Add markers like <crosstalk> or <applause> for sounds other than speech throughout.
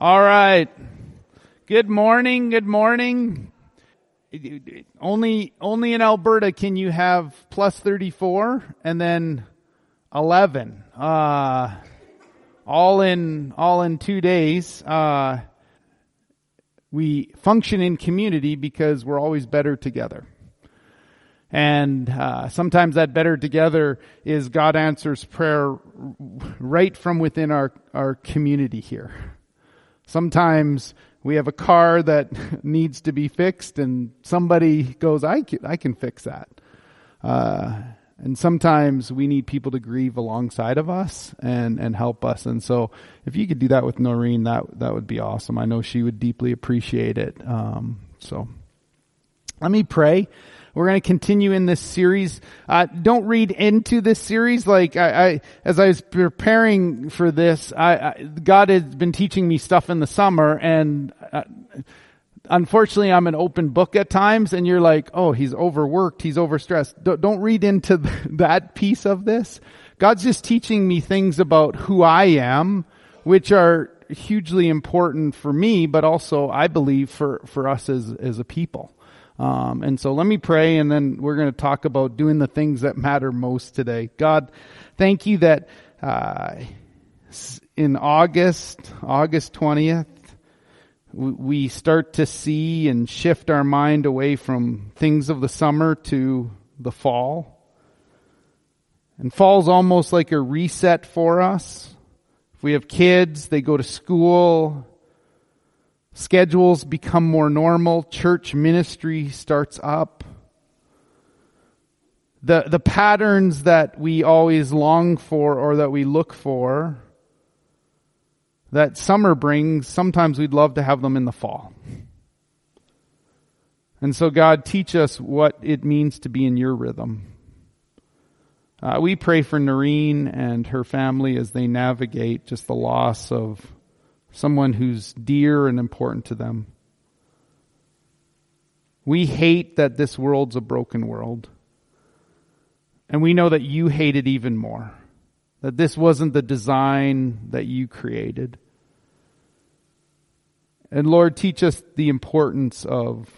All right. Good morning. Good morning. Only, only in Alberta can you have plus 34 and then 11. Uh, all in, all in two days. Uh, we function in community because we're always better together. And uh, sometimes that better together is God answers prayer right from within our, our community here. Sometimes we have a car that <laughs> needs to be fixed and somebody goes, I can, I can fix that. Uh, and sometimes we need people to grieve alongside of us and, and help us. And so if you could do that with Noreen, that, that would be awesome. I know she would deeply appreciate it. Um, so let me pray. We're going to continue in this series. Uh, don't read into this series. Like I, I, as I was preparing for this, I, I, God has been teaching me stuff in the summer, and uh, unfortunately, I'm an open book at times. And you're like, oh, he's overworked, he's overstressed. Don't, don't read into <laughs> that piece of this. God's just teaching me things about who I am, which are hugely important for me, but also I believe for for us as as a people. Um, and so let me pray and then we're going to talk about doing the things that matter most today. God, thank you that, uh, in August, August 20th, we start to see and shift our mind away from things of the summer to the fall. And fall's almost like a reset for us. If we have kids, they go to school, Schedules become more normal. Church ministry starts up. The, the patterns that we always long for or that we look for that summer brings, sometimes we'd love to have them in the fall. And so God, teach us what it means to be in your rhythm. Uh, we pray for Noreen and her family as they navigate just the loss of someone who's dear and important to them. We hate that this world's a broken world. And we know that you hate it even more. That this wasn't the design that you created. And Lord, teach us the importance of,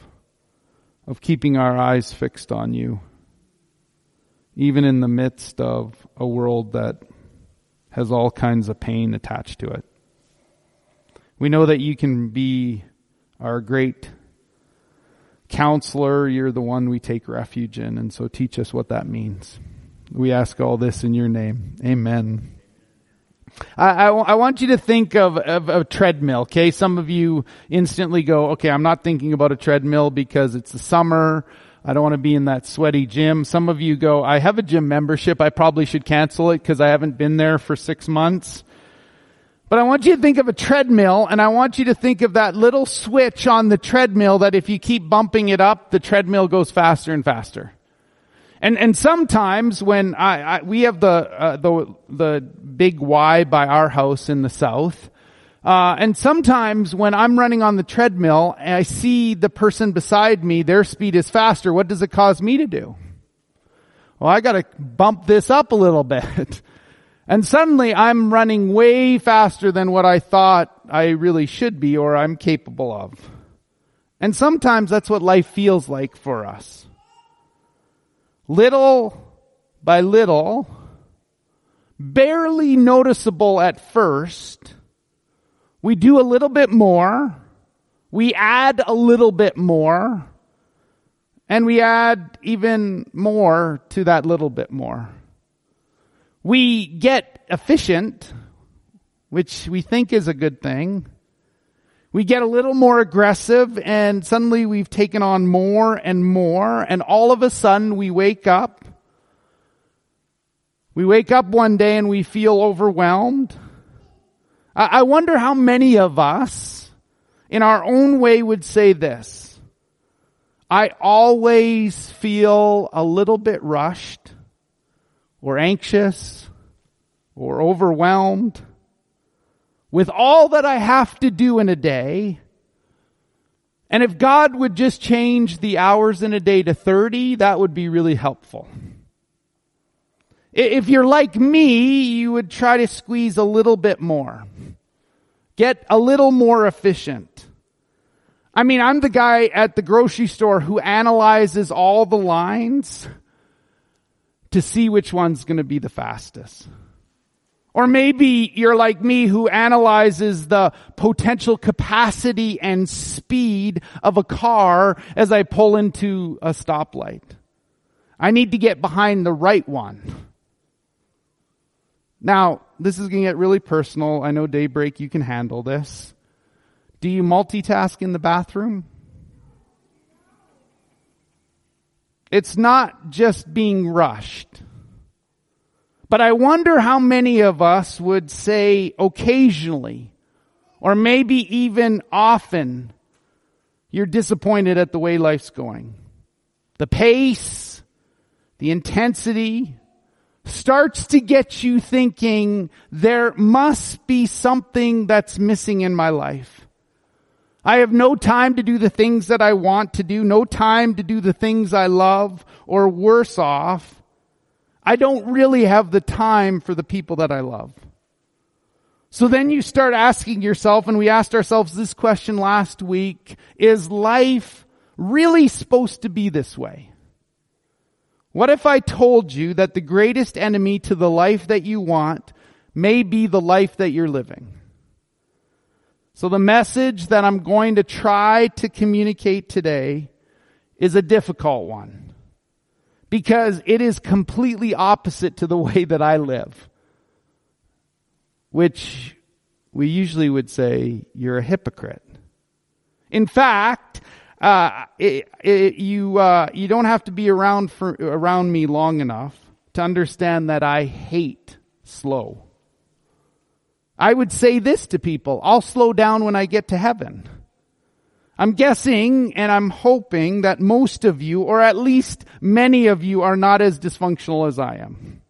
of keeping our eyes fixed on you, even in the midst of a world that has all kinds of pain attached to it. We know that you can be our great counselor. You're the one we take refuge in. And so teach us what that means. We ask all this in your name. Amen. I, I, I want you to think of, of a treadmill, okay? Some of you instantly go, okay, I'm not thinking about a treadmill because it's the summer. I don't want to be in that sweaty gym. Some of you go, I have a gym membership. I probably should cancel it because I haven't been there for six months. But I want you to think of a treadmill and I want you to think of that little switch on the treadmill that if you keep bumping it up, the treadmill goes faster and faster. And, and sometimes when I, I we have the, uh, the, the big Y by our house in the south, uh, and sometimes when I'm running on the treadmill and I see the person beside me, their speed is faster, what does it cause me to do? Well, I gotta bump this up a little <laughs> bit. And suddenly I'm running way faster than what I thought I really should be or I'm capable of. And sometimes that's what life feels like for us. Little by little, barely noticeable at first, we do a little bit more, we add a little bit more, and we add even more to that little bit more. We get efficient, which we think is a good thing. We get a little more aggressive and suddenly we've taken on more and more and all of a sudden we wake up. We wake up one day and we feel overwhelmed. I wonder how many of us in our own way would say this. I always feel a little bit rushed or anxious or overwhelmed with all that I have to do in a day. And if God would just change the hours in a day to 30, that would be really helpful. If you're like me, you would try to squeeze a little bit more. get a little more efficient. I mean, I'm the guy at the grocery store who analyzes all the lines to see which one's going to be the fastest. Or maybe you're like me who analyzes the potential capacity and speed of a car as I pull into a stoplight. I need to get behind the right one. Now, this is going to get really personal. I know Daybreak, you can handle this. Do you multitask in the bathroom? It's not just being rushed. But I wonder how many of us would say occasionally, or maybe even often, you're disappointed at the way life's going. The pace, the intensity, starts to get you thinking there must be something that's missing in my life. I have no time to do the things that I want to do, no time to do the things I love, or worse off, I don't really have the time for the people that I love. So then you start asking yourself, and we asked ourselves this question last week, is life really supposed to be this way? What if I told you that the greatest enemy to the life that you want may be the life that you're living? So the message that I'm going to try to communicate today is a difficult one because it is completely opposite to the <laughs> way that I live, which we usually would say you're a hypocrite. In fact, uh, it, it, you uh, you don't have to be around for around me long enough to understand that I hate slow. I would say this to people, I'll slow down when I get to heaven. I'm guessing and I'm hoping that most of you, or at least many of you, are not as dysfunctional as I am.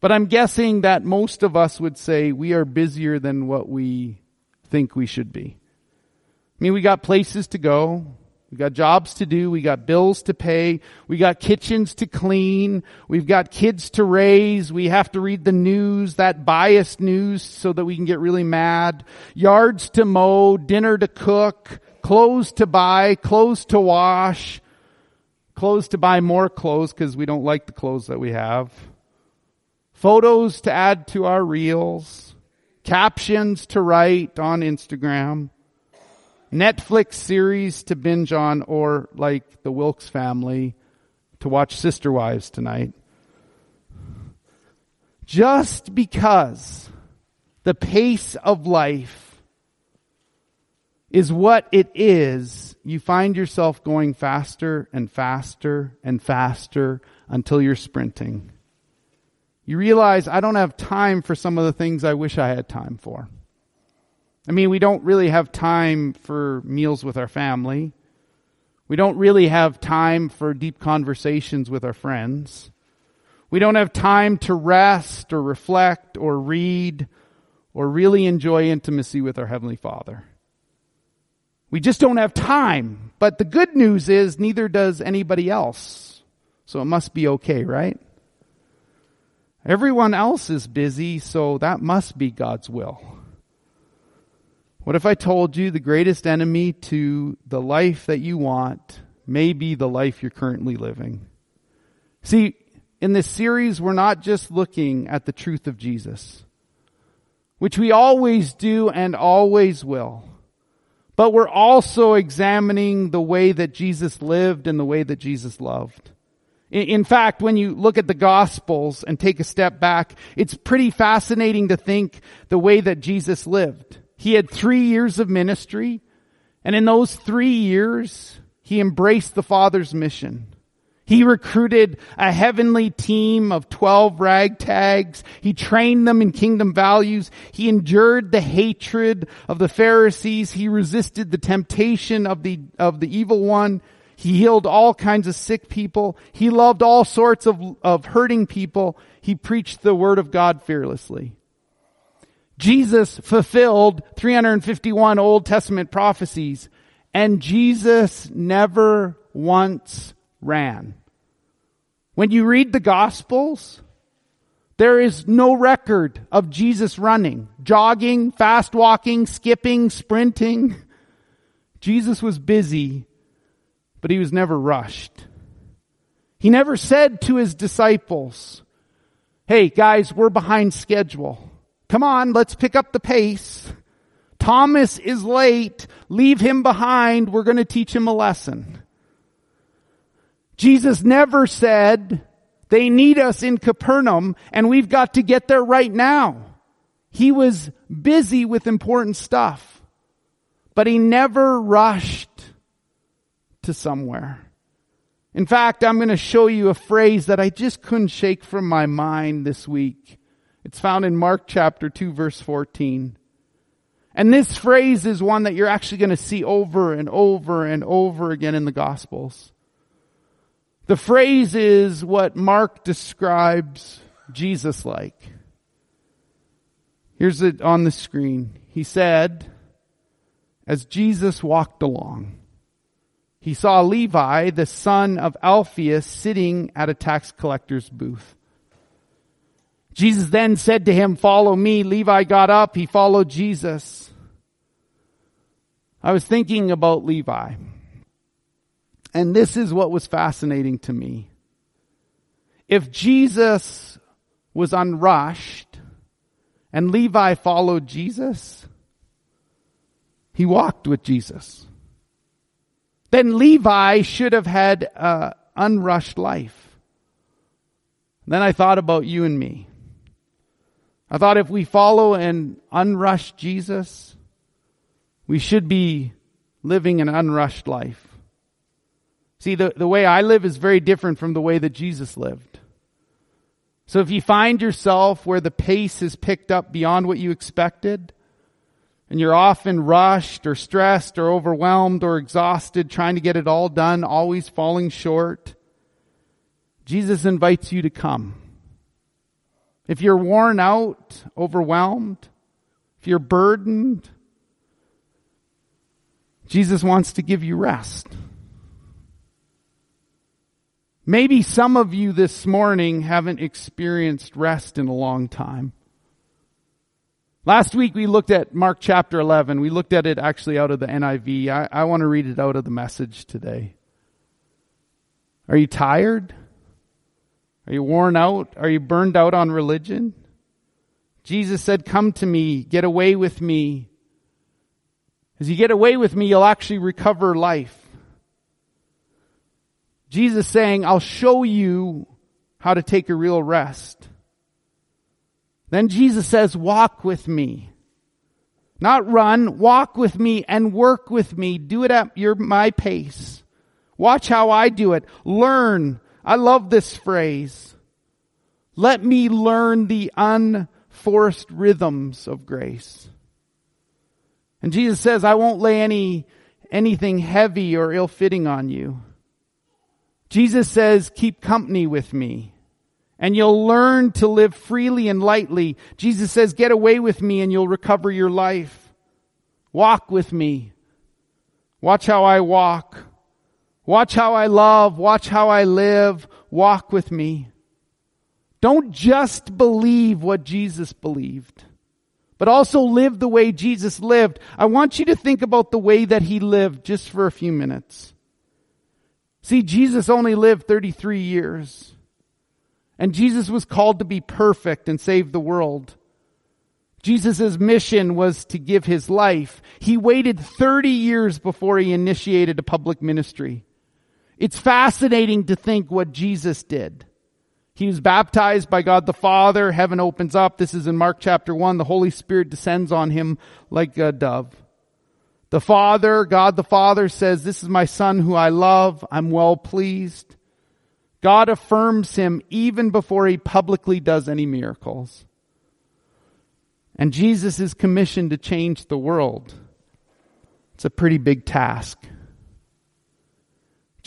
But I'm guessing that most of us would say we are busier than what we think we should be. I mean, we got places to go. We got jobs to do. We got bills to pay. We got kitchens to clean. We've got kids to raise. We have to read the news, that biased news so that we can get really mad. Yards to mow, dinner to cook, clothes to buy, clothes to wash, clothes to buy more clothes because we don't like the clothes that we have. Photos to add to our reels. Captions to write on Instagram Netflix series to binge on, or like the Wilkes family, to watch Sister Wives tonight. Just because the pace of life is what it is, you find yourself going faster and faster and faster until you're sprinting. You realize I don't have time for some of the things I wish I had time for. I mean, we don't really have time for meals with our family. We don't really have time for deep conversations with our friends. We don't have time to rest or reflect or read or really enjoy intimacy with our Heavenly Father. We just don't have time. But the good news is neither does anybody else. So it must be okay, right? Everyone else is busy, so that must be God's will. What if I told you the greatest enemy to the life that you want may be the life you're currently living? See, in this series, we're not just looking at the truth of Jesus, which we always do and always will, but we're also examining the way that Jesus lived and the way that Jesus loved. In fact, when you look at the Gospels and take a step back, it's pretty fascinating to think the way that Jesus lived. He had three years of ministry, and in those three years, he embraced the Father's mission. He recruited a heavenly team of 12 ragtags. He trained them in kingdom values. He endured the hatred of the Pharisees. He resisted the temptation of the, of the evil one. He healed all kinds of sick people. He loved all sorts of, of hurting people. He preached the word of God fearlessly. Jesus fulfilled 351 Old Testament prophecies and Jesus never once ran. When you read the Gospels, There is no record of Jesus running, jogging, fast walking, skipping, sprinting. Jesus was busy, but he was never rushed. He never said to his disciples, Hey guys, we're behind schedule. Come on, let's pick up the pace. Thomas is late. Leave him behind. We're going to teach him a lesson. Jesus never said, they need us in Capernaum and we've got to get there right now. He was busy with important stuff, but he never rushed to somewhere. In fact, I'm going to show you a phrase that I just couldn't shake from my mind this week. It's found in Mark chapter 2 verse 14. And this phrase is one that you're actually going to see over and over and over again in the Gospels. The phrase is what Mark describes Jesus like. Here's it on the screen. He said, as Jesus walked along, he saw Levi, the son of Alphaeus, sitting at a tax collector's booth. Jesus then said to him, follow me. Levi got up. He followed Jesus. I was thinking about Levi. And this is what was fascinating to me. If Jesus was unrushed and Levi followed Jesus, he walked with Jesus. Then Levi should have had an unrushed life. Then I thought about you and me. I thought if we follow an unrushed Jesus, we should be living an unrushed life. See, the, the way I live is very different from the way that Jesus lived. So if you find yourself where the pace is picked up beyond what you expected, and you're often rushed or stressed or overwhelmed or exhausted trying to get it all done, always falling short, Jesus invites you to come. If you're worn out, overwhelmed, if you're burdened, Jesus wants to give you rest. Maybe some of you this morning haven't experienced rest in a long time. Last week we looked at Mark chapter 11. We looked at it actually out of the NIV. I, I want to read it out of the message today. Are you tired? Are you worn out? Are you burned out on religion? Jesus said, come to me, get away with me. As you get away with me, you'll actually recover life. Jesus saying, I'll show you how to take a real rest. Then Jesus says, walk with me. Not run, walk with me and work with me. Do it at your, my pace. Watch how I do it. Learn. I love this phrase. Let me learn the unforced rhythms of grace. And Jesus says, I won't lay any, anything heavy or ill-fitting on you. Jesus says, keep company with me and you'll learn to live freely and lightly. Jesus says, get away with me and you'll recover your life. Walk with me. Watch how I walk. Watch how I love. Watch how I live. Walk with me. Don't just believe what Jesus believed, but also live the way Jesus lived. I want you to think about the way that he lived just for a few minutes. See, Jesus only lived 33 years. And Jesus was called to be perfect and save the world. Jesus' mission was to give his life. He waited 30 years before he initiated a public ministry. It's fascinating to think what Jesus did. He was baptized by God the Father. Heaven opens up. This is in Mark chapter 1. The Holy Spirit descends on him like a dove. The Father, God the Father says, this is my son who I love. I'm well pleased. God affirms him even before he publicly does any miracles. And Jesus is commissioned to change the world. It's a pretty big task.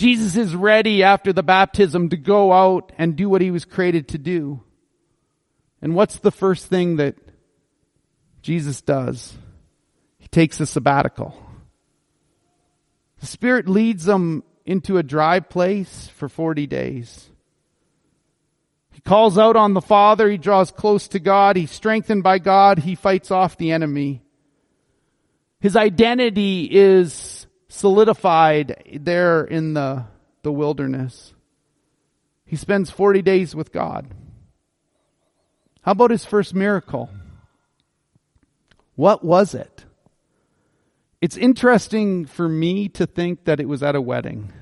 Jesus is ready after the baptism to go out and do what he was created to do. And what's the first thing that Jesus does? He takes a sabbatical. The Spirit leads him into a dry place for 40 days. He calls out on the Father. He draws close to God. He's strengthened by God. He fights off the enemy. His identity is solidified there in the, the wilderness. He spends 40 days with God. How about his first miracle? What was it? It's interesting for me to think that it was at a wedding.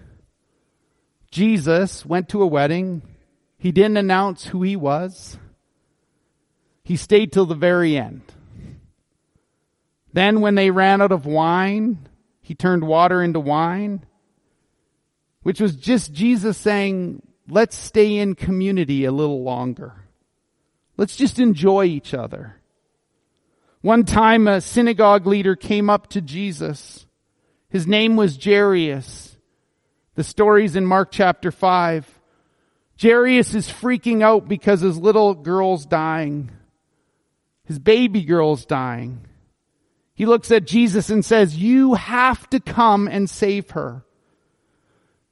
Jesus went to a wedding. He didn't announce who he was. He stayed till the very end. Then when they ran out of wine, he turned water into wine, which was just Jesus saying, let's stay in community a little longer. Let's just enjoy each other. One time a synagogue leader came up to Jesus. His name was Jairus. The story's in Mark chapter 5. Jairus is freaking out because his little girl's dying. His baby girl's dying. He looks at Jesus and says, you have to come and save her.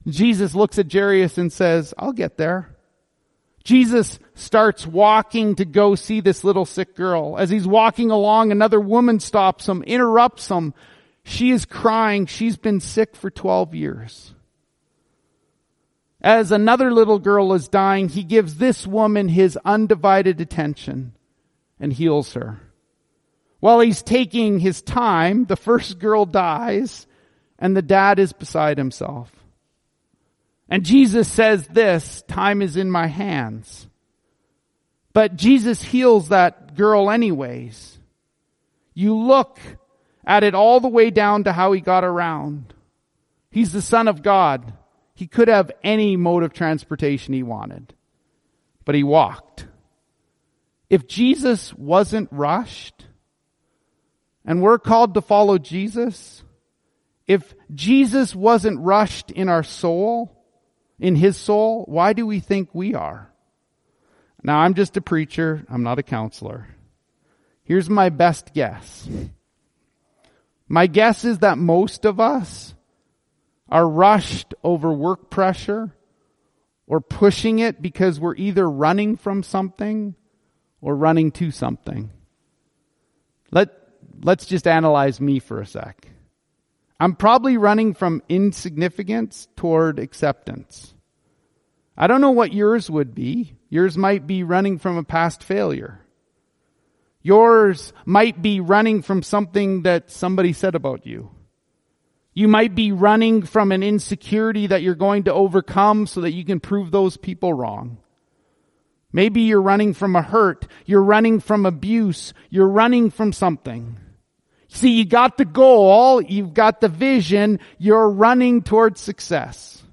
Jesus looks at Jairus and says, I'll get there. Jesus starts walking to go see this little sick girl. As he's walking along, another woman stops him, interrupts him. She is crying. She's been sick for 12 years. As another little girl is dying, he gives this woman his undivided attention and heals her. While he's taking his time, the first girl dies and the dad is beside himself. And Jesus says this, time is in my hands. But Jesus heals that girl anyways. You look at it all the way down to how he got around. He's the son of God. He could have any mode of transportation he wanted, but he walked. If Jesus wasn't rushed, and we're called to follow Jesus, if Jesus wasn't rushed in our soul, in his soul, why do we think we are? Now I'm just a preacher. I'm not a counselor. Here's my best guess. My guess is that most of us are rushed over work pressure or pushing it because we're either running from something or running to something. Let, let's just analyze me for a sec. I'm probably running from insignificance toward acceptance. I don't know what yours would be. Yours might be running from a past failure. Yours might be running from something that somebody said about you. You might be running from an insecurity that you're going to overcome so that you can prove those people wrong. Maybe you're running from a hurt. You're running from abuse. You're running from something. See, you got the goal, you've got the vision, you're running towards success.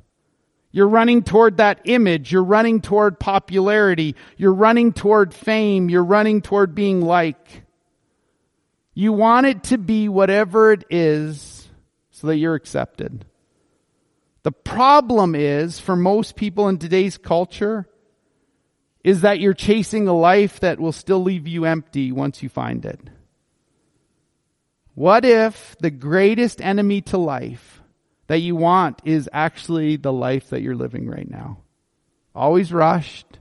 You're running toward that image, you're running toward popularity, you're running toward fame, you're running toward being like. You want it to be whatever it is so that you're accepted. The problem is, for most people in today's culture, is that you're chasing a life that will still leave you empty once you find it. What if the greatest enemy to life that you want is actually the life that you're living right now? Always rushed,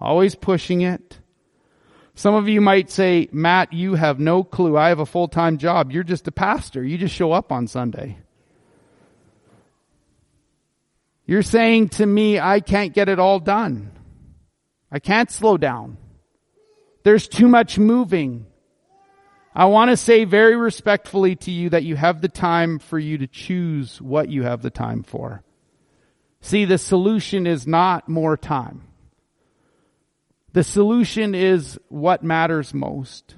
always pushing it. Some of you might say, Matt, you have no clue. I have a full-time job. You're just a pastor. You just show up on Sunday. You're saying to me, I can't get it all done. I can't slow down. There's too much moving. I want to say very respectfully to you that you have the time for you to choose what you have the time for. See, the solution is not more time. The solution is what matters most.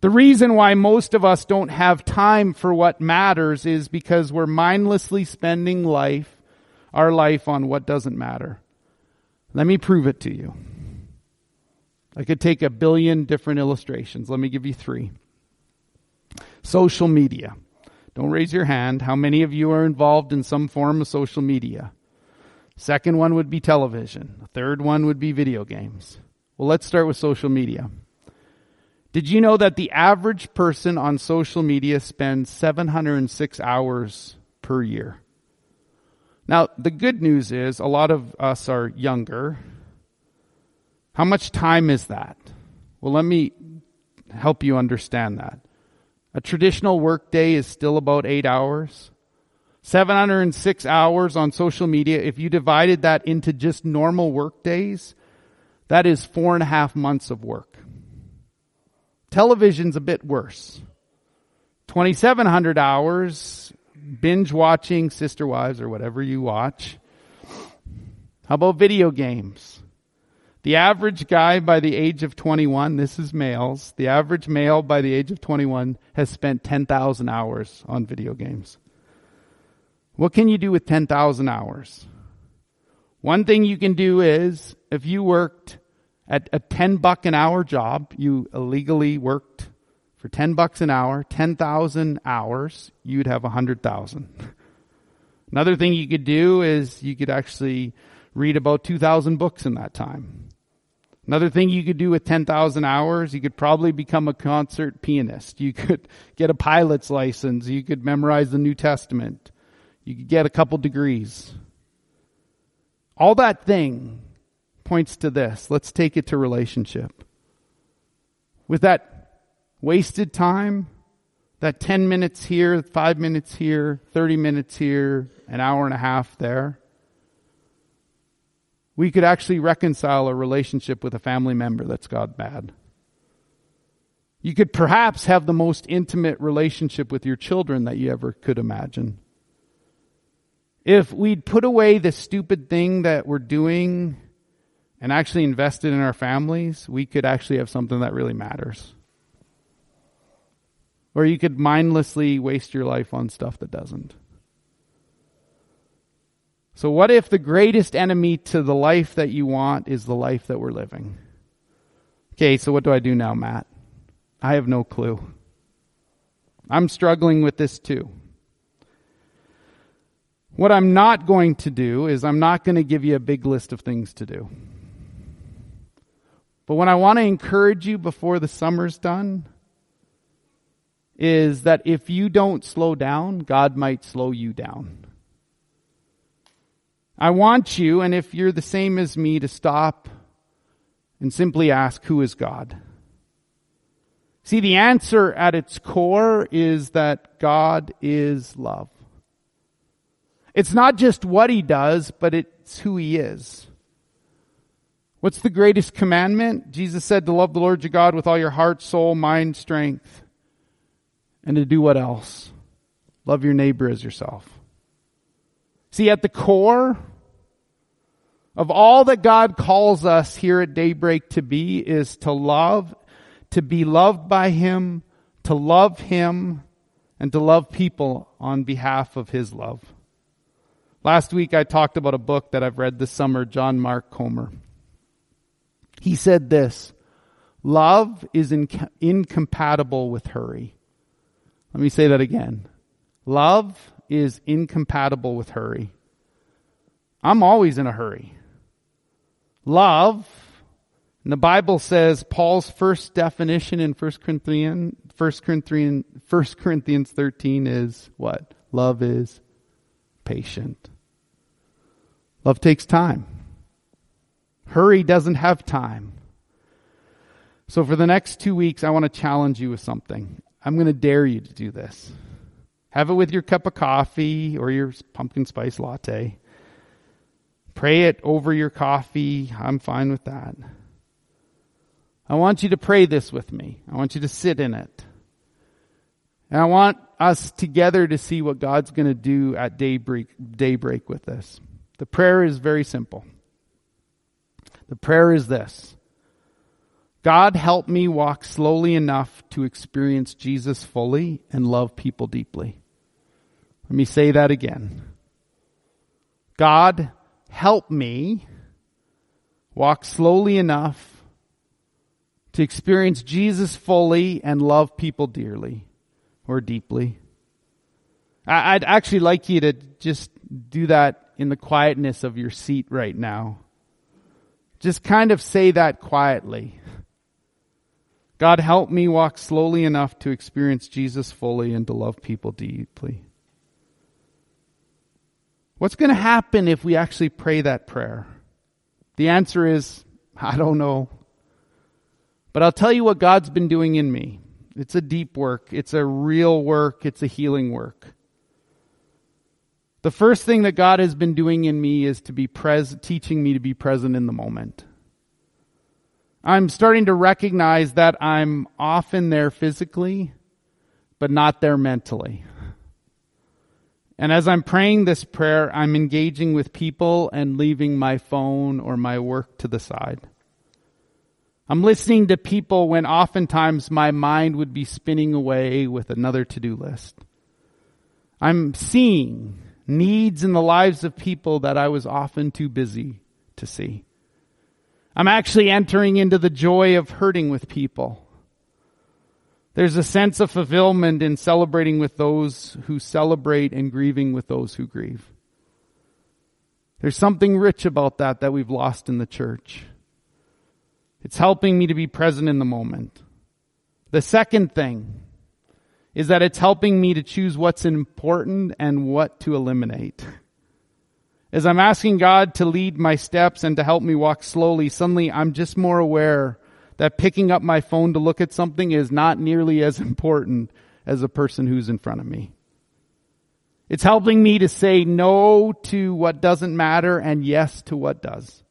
The reason why most of us don't have time for what matters is because we're mindlessly spending life, our life on what doesn't matter. Let me prove it to you. I could take a billion different illustrations. Let me give you three. Social media. Don't raise your hand. How many of you are involved in some form of social media? Second one would be television. The third one would be video games. Well, let's start with social media. Did you know that the average person on social media spends 706 hours per year? Now, the good news is a lot of us are younger How much time is that? Well, let me help you understand that. A traditional workday is still about eight hours. 706 hours on social media. If you divided that into just normal work days, that is four and a half months of work. Television's a bit worse. 2,700 hours binge watching Sister Wives or whatever you watch. How about video games? The average guy by the age of 21, this is males, the average male by the age of 21 has spent 10,000 hours on video games. What can you do with 10,000 hours? One thing you can do is if you worked at a 10 buck an hour job, you illegally worked for 10 bucks an hour, 10,000 hours, you'd have 100,000. Another thing you could do is you could actually read about 2,000 books in that time. Another thing you could do with 10,000 hours, you could probably become a concert pianist. You could get a pilot's license. You could memorize the New Testament. You could get a couple degrees. All that thing points to this. Let's take it to relationship. With that wasted time, that 10 minutes here, 5 minutes here, 30 minutes here, an hour and a half there, we could actually reconcile a relationship with a family member that's got bad. You could perhaps have the most intimate relationship with your children that you ever could imagine. If we'd put away the stupid thing that we're doing and actually invested in our families, we could actually have something that really matters. Or you could mindlessly waste your life on stuff that doesn't. So what if the greatest enemy to the life that you want is the life that we're living? Okay, so what do I do now, Matt? I have no clue. I'm struggling with this too. What I'm not going to do is I'm not going to give you a big list of things to do. But what I want to encourage you before the summer's done is that if you don't slow down, God might slow you down. I want you, and if you're the same as me, to stop and simply ask, who is God? See, the answer at its core is that God is love. It's not just what he does, but it's who he is. What's the greatest commandment? Jesus said to love the Lord your God with all your heart, soul, mind, strength. And to do what else? Love your neighbor as yourself. See, at the core of all that God calls us here at daybreak to be is to love, to be loved by Him, to love Him, and to love people on behalf of His love. Last week I talked about a book that I've read this summer, John Mark Comer. He said this, love is inc- incompatible with hurry. Let me say that again. Love is incompatible with hurry. I'm always in a hurry. Love, and the Bible says Paul's first definition in 1 Corinthians, 1 Corinthians, 1 Corinthians 13 is what? Love is patient. Love takes time. Hurry doesn't have time. So for the next two weeks, I want to challenge you with something. I'm going to dare you to do this. Have it with your cup of coffee or your pumpkin spice latte. Pray it over your coffee. I'm fine with that. I want you to pray this with me. I want you to sit in it. And I want us together to see what God's going to do at daybreak, daybreak with this. The prayer is very simple. The prayer is this. God help me walk slowly enough to experience Jesus fully and love people deeply. Let me say that again. God help me walk slowly enough to experience Jesus fully and love people dearly or deeply. I'd actually like you to just do that in the quietness of your seat right now. Just kind of say that quietly. God, help me walk slowly enough to experience Jesus fully and to love people deeply. What's going to happen if we actually pray that prayer? The answer is I don't know. But I'll tell you what God's been doing in me. It's a deep work. It's a real work. It's a healing work. The first thing that God has been doing in me is to be pres- teaching me to be present in the moment. I'm starting to recognize that I'm often there physically, but not there mentally. And as I'm praying this prayer, I'm engaging with people and leaving my phone or my work to the side. I'm listening to people when oftentimes my mind would be spinning away with another to-do list. I'm seeing needs in the lives of people that I was often too busy to see. I'm actually entering into the joy of hurting with people. There's a sense of fulfillment in celebrating with those who celebrate and grieving with those who grieve. There's something rich about that that we've lost in the church. It's helping me to be present in the moment. The second thing is that it's helping me to choose what's important and what to eliminate. As I'm asking God to lead my steps and to help me walk slowly, suddenly I'm just more aware that picking up my phone to look at something is not nearly as important as a person who's in front of me. It's helping me to say no to what doesn't matter and yes to what does.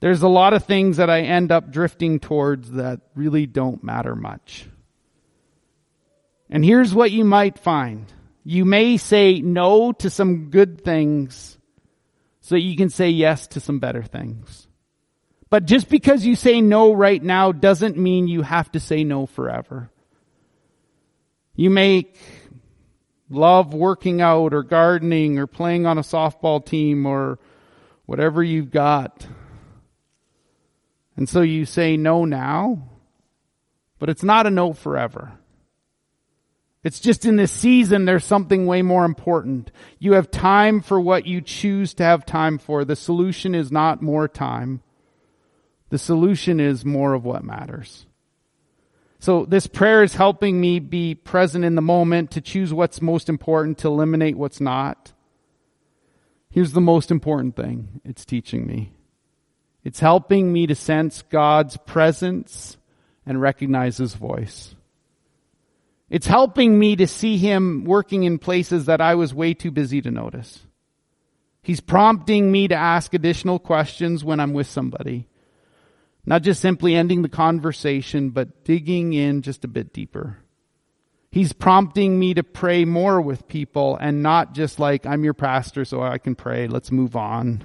There's a lot of things that I end up drifting towards that really don't matter much. And here's what you might find. You may say no to some good things so you can say yes to some better things. But just because you say no right now doesn't mean you have to say no forever. You may love working out or gardening or playing on a softball team or whatever you've got. And so you say no now, but it's not a no forever. It's just in this season, there's something way more important. You have time for what you choose to have time for. The solution is not more time. The solution is more of what matters. So this prayer is helping me be present in the moment, to choose what's most important, to eliminate what's not. Here's the most important thing it's teaching me. It's helping me to sense God's presence and recognize His voice. It's helping me to see Him working in places that I was way too busy to notice. He's prompting me to ask additional questions when I'm with somebody. Not just simply ending the conversation, but digging in just a bit deeper. He's prompting me to pray more with people and not just like, I'm your pastor so I can pray. Let's move on.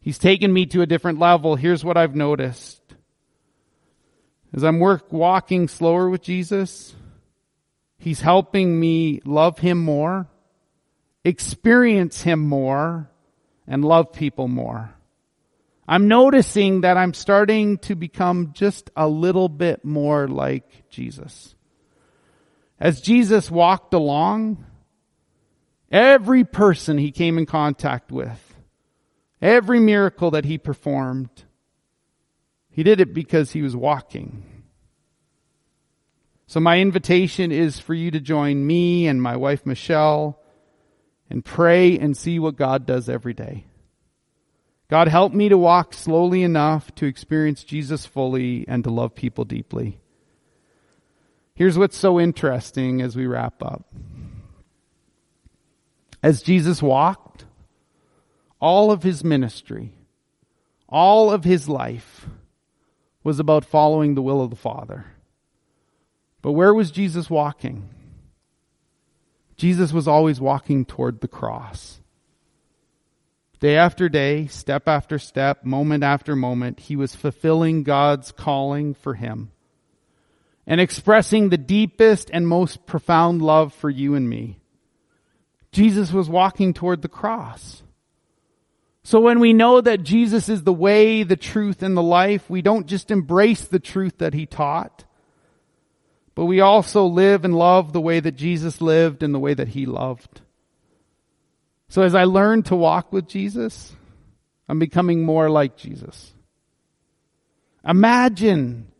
He's taken me to a different level. Here's what I've noticed. As I'm work, walking slower with Jesus, He's helping me love Him more, experience Him more, and love people more. I'm noticing that I'm starting to become just a little bit more like Jesus. As Jesus walked along, every person he came in contact with, Every miracle that he performed, he did it because he was walking. So my invitation is for you to join me and my wife Michelle and pray and see what God does every day. God help me to walk slowly enough to experience Jesus fully and to love people deeply. Here's what's so interesting as we wrap up. As Jesus walked, all of his ministry, all of his life was about following the will of the Father. But where was Jesus walking? Jesus was always walking toward the cross. Day after day, step after step, moment after moment, he was fulfilling God's calling for him and expressing the deepest and most profound love for you and me. Jesus was walking toward the cross. So when we know that Jesus is the way, the truth, and the life, we don't just embrace the truth that he taught, but we also live and love the way that Jesus lived and the way that he loved. So as I learn to walk with Jesus, I'm becoming more like Jesus. Imagine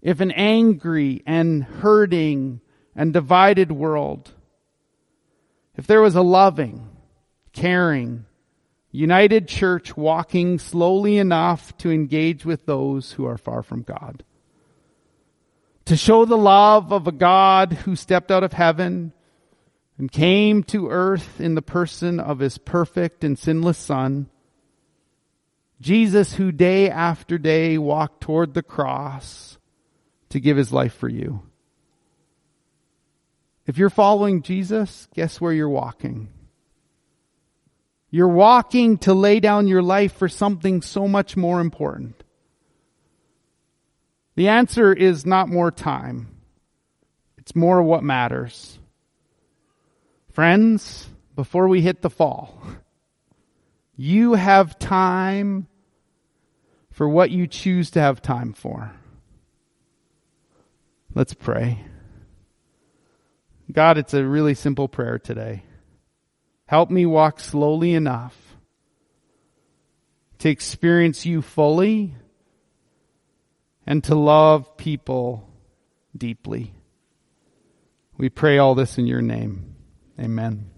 if an angry and hurting and divided world, if there was a loving, caring, United Church walking slowly enough to engage with those who are far from God. To show the love of a God who stepped out of heaven and came to earth in the person of his perfect and sinless son. Jesus who day after day walked toward the cross to give his life for you. If you're following Jesus, guess where you're walking? You're walking to lay down your life for something so much more important. The answer is not more time. It's more what matters. Friends, before we hit the fall, you have time for what you choose to have time for. Let's pray. God, it's a really simple prayer today. Help me walk slowly enough to experience you fully and to love people deeply. We pray all this in your name. Amen.